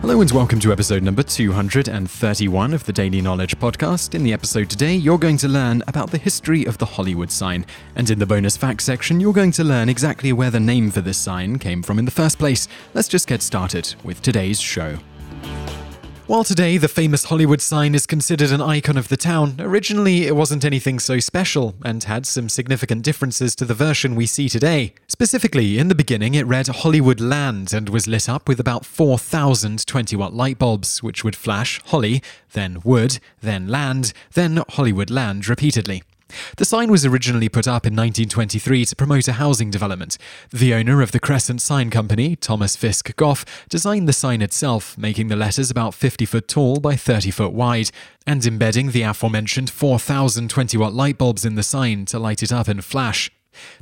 Hello and welcome to episode number 231 of the Daily Knowledge Podcast. In the episode today, you're going to learn about the history of the Hollywood sign. And in the bonus facts section, you're going to learn exactly where the name for this sign came from in the first place. Let's just get started with today's show. While today the famous Hollywood sign is considered an icon of the town, originally it wasn't anything so special and had some significant differences to the version we see today. Specifically, in the beginning it read Hollywood Land and was lit up with about 4,000 20 watt light bulbs, which would flash Holly, then Wood, then Land, then Hollywood Land repeatedly. The sign was originally put up in 1923 to promote a housing development. The owner of the Crescent Sign Company, Thomas Fisk Goff, designed the sign itself, making the letters about 50 foot tall by 30 foot wide, and embedding the aforementioned 4,020 watt light bulbs in the sign to light it up in flash.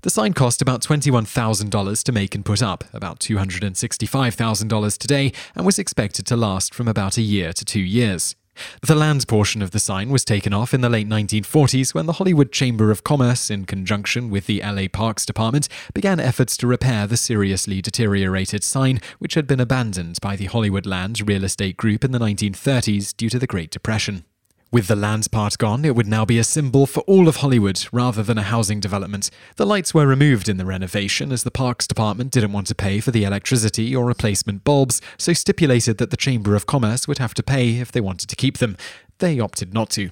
The sign cost about $21,000 to make and put up, about $265,000 today, and was expected to last from about a year to two years. The land portion of the sign was taken off in the late 1940s when the Hollywood Chamber of Commerce, in conjunction with the LA Parks Department, began efforts to repair the seriously deteriorated sign, which had been abandoned by the Hollywood Land Real Estate Group in the 1930s due to the Great Depression. With the land's part gone, it would now be a symbol for all of Hollywood rather than a housing development. The lights were removed in the renovation as the Parks Department didn't want to pay for the electricity or replacement bulbs, so stipulated that the Chamber of Commerce would have to pay if they wanted to keep them. They opted not to.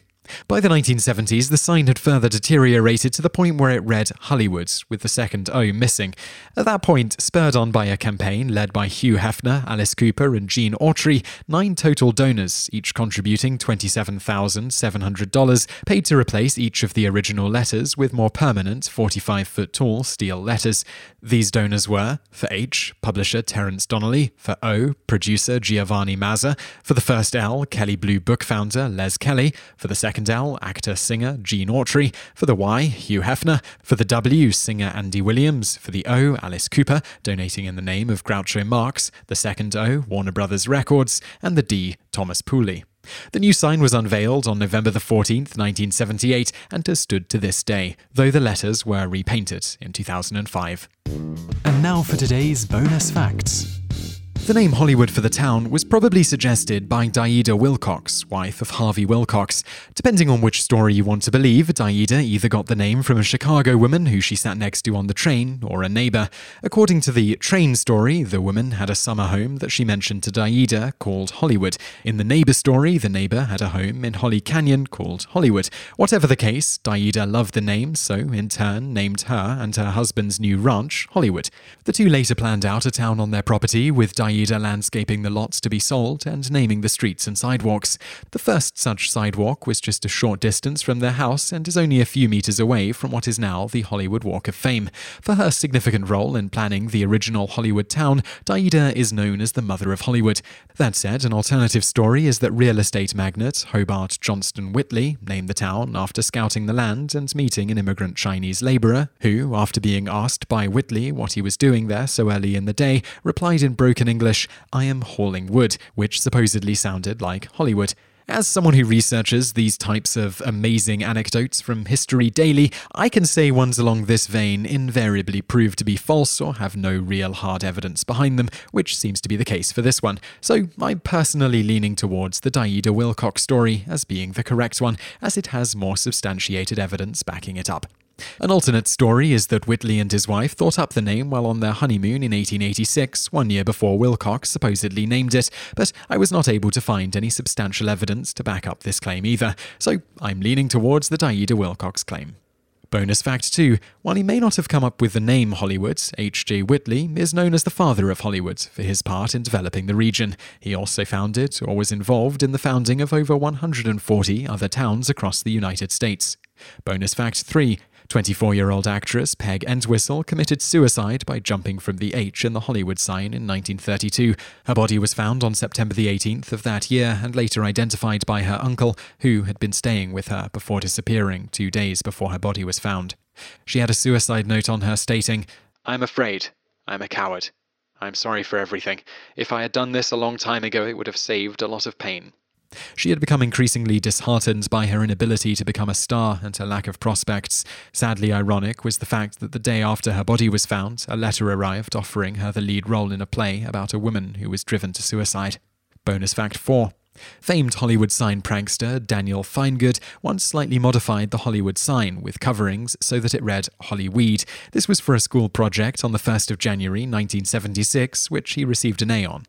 By the 1970s, the sign had further deteriorated to the point where it read Hollywood, with the second O missing. At that point, spurred on by a campaign led by Hugh Hefner, Alice Cooper, and Gene Autry, nine total donors, each contributing $27,700, paid to replace each of the original letters with more permanent 45 foot tall steel letters. These donors were, for H, publisher Terence Donnelly, for O, producer Giovanni Mazza, for the first L, Kelly Blue book founder Les Kelly, for the second actor singer Gene Autry, for the Y, Hugh Hefner, for the W, singer Andy Williams, for the O, Alice Cooper, donating in the name of Groucho Marx, the second O, Warner Brothers Records, and the D, Thomas Pooley. The new sign was unveiled on November the 14th, 1978, and has stood to this day, though the letters were repainted in 2005. And now for today's bonus facts. The name Hollywood for the town was probably suggested by Daeida Wilcox, wife of Harvey Wilcox. Depending on which story you want to believe, Daeida either got the name from a Chicago woman who she sat next to on the train or a neighbor. According to the train story, the woman had a summer home that she mentioned to Daeida called Hollywood. In the neighbor story, the neighbor had a home in Holly Canyon called Hollywood. Whatever the case, Daeida loved the name, so in turn named her and her husband's new ranch Hollywood. The two later planned out a town on their property with Daeida Aida landscaping the lots to be sold and naming the streets and sidewalks. The first such sidewalk was just a short distance from their house and is only a few meters away from what is now the Hollywood Walk of Fame. For her significant role in planning the original Hollywood town, Daeida is known as the Mother of Hollywood. That said, an alternative story is that real estate magnate Hobart Johnstone Whitley named the town after scouting the land and meeting an immigrant Chinese laborer who, after being asked by Whitley what he was doing there so early in the day, replied in broken English English, I am hauling wood, which supposedly sounded like Hollywood. As someone who researches these types of amazing anecdotes from History Daily, I can say ones along this vein invariably prove to be false or have no real hard evidence behind them, which seems to be the case for this one. So I'm personally leaning towards the Daeida Wilcox story as being the correct one, as it has more substantiated evidence backing it up. An alternate story is that Whitley and his wife thought up the name while on their honeymoon in 1886, one year before Wilcox supposedly named it, but I was not able to find any substantial evidence to back up this claim either, so I'm leaning towards the Daeida Wilcox claim. Bonus fact 2 While he may not have come up with the name Hollywood, H.J. Whitley is known as the father of Hollywood for his part in developing the region. He also founded or was involved in the founding of over 140 other towns across the United States. Bonus fact 3 24 year old actress Peg Entwistle committed suicide by jumping from the H in the Hollywood sign in 1932. Her body was found on September the 18th of that year and later identified by her uncle, who had been staying with her before disappearing two days before her body was found. She had a suicide note on her stating, I'm afraid. I'm a coward. I'm sorry for everything. If I had done this a long time ago, it would have saved a lot of pain. She had become increasingly disheartened by her inability to become a star and her lack of prospects. Sadly ironic was the fact that the day after her body was found, a letter arrived offering her the lead role in a play about a woman who was driven to suicide. Bonus fact 4. Famed Hollywood sign prankster Daniel Finegood once slightly modified the Hollywood sign with coverings so that it read Hollyweed. This was for a school project on the 1st of January 1976, which he received an A on.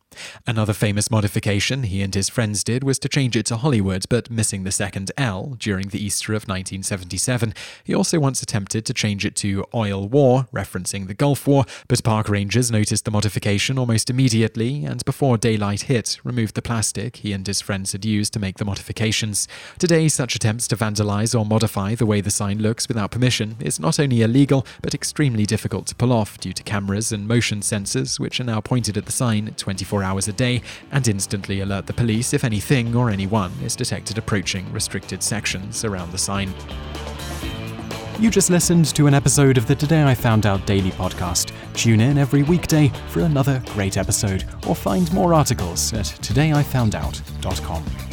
Another famous modification he and his friends did was to change it to Hollywood, but missing the second L during the Easter of 1977. He also once attempted to change it to Oil War, referencing the Gulf War, but park rangers noticed the modification almost immediately and before daylight hit, removed the plastic he and his friends had used to make the modifications. Today, such attempts to vandalize or modify the way the sign looks without permission is not only illegal, but extremely difficult to pull off due to cameras and motion sensors, which are now pointed at the sign 24 hours a day and instantly alert the police if anything or anyone is detected approaching restricted sections around the sign. You just listened to an episode of the Today I Found Out Daily podcast. Tune in every weekday for another great episode, or find more articles at todayifoundout.com.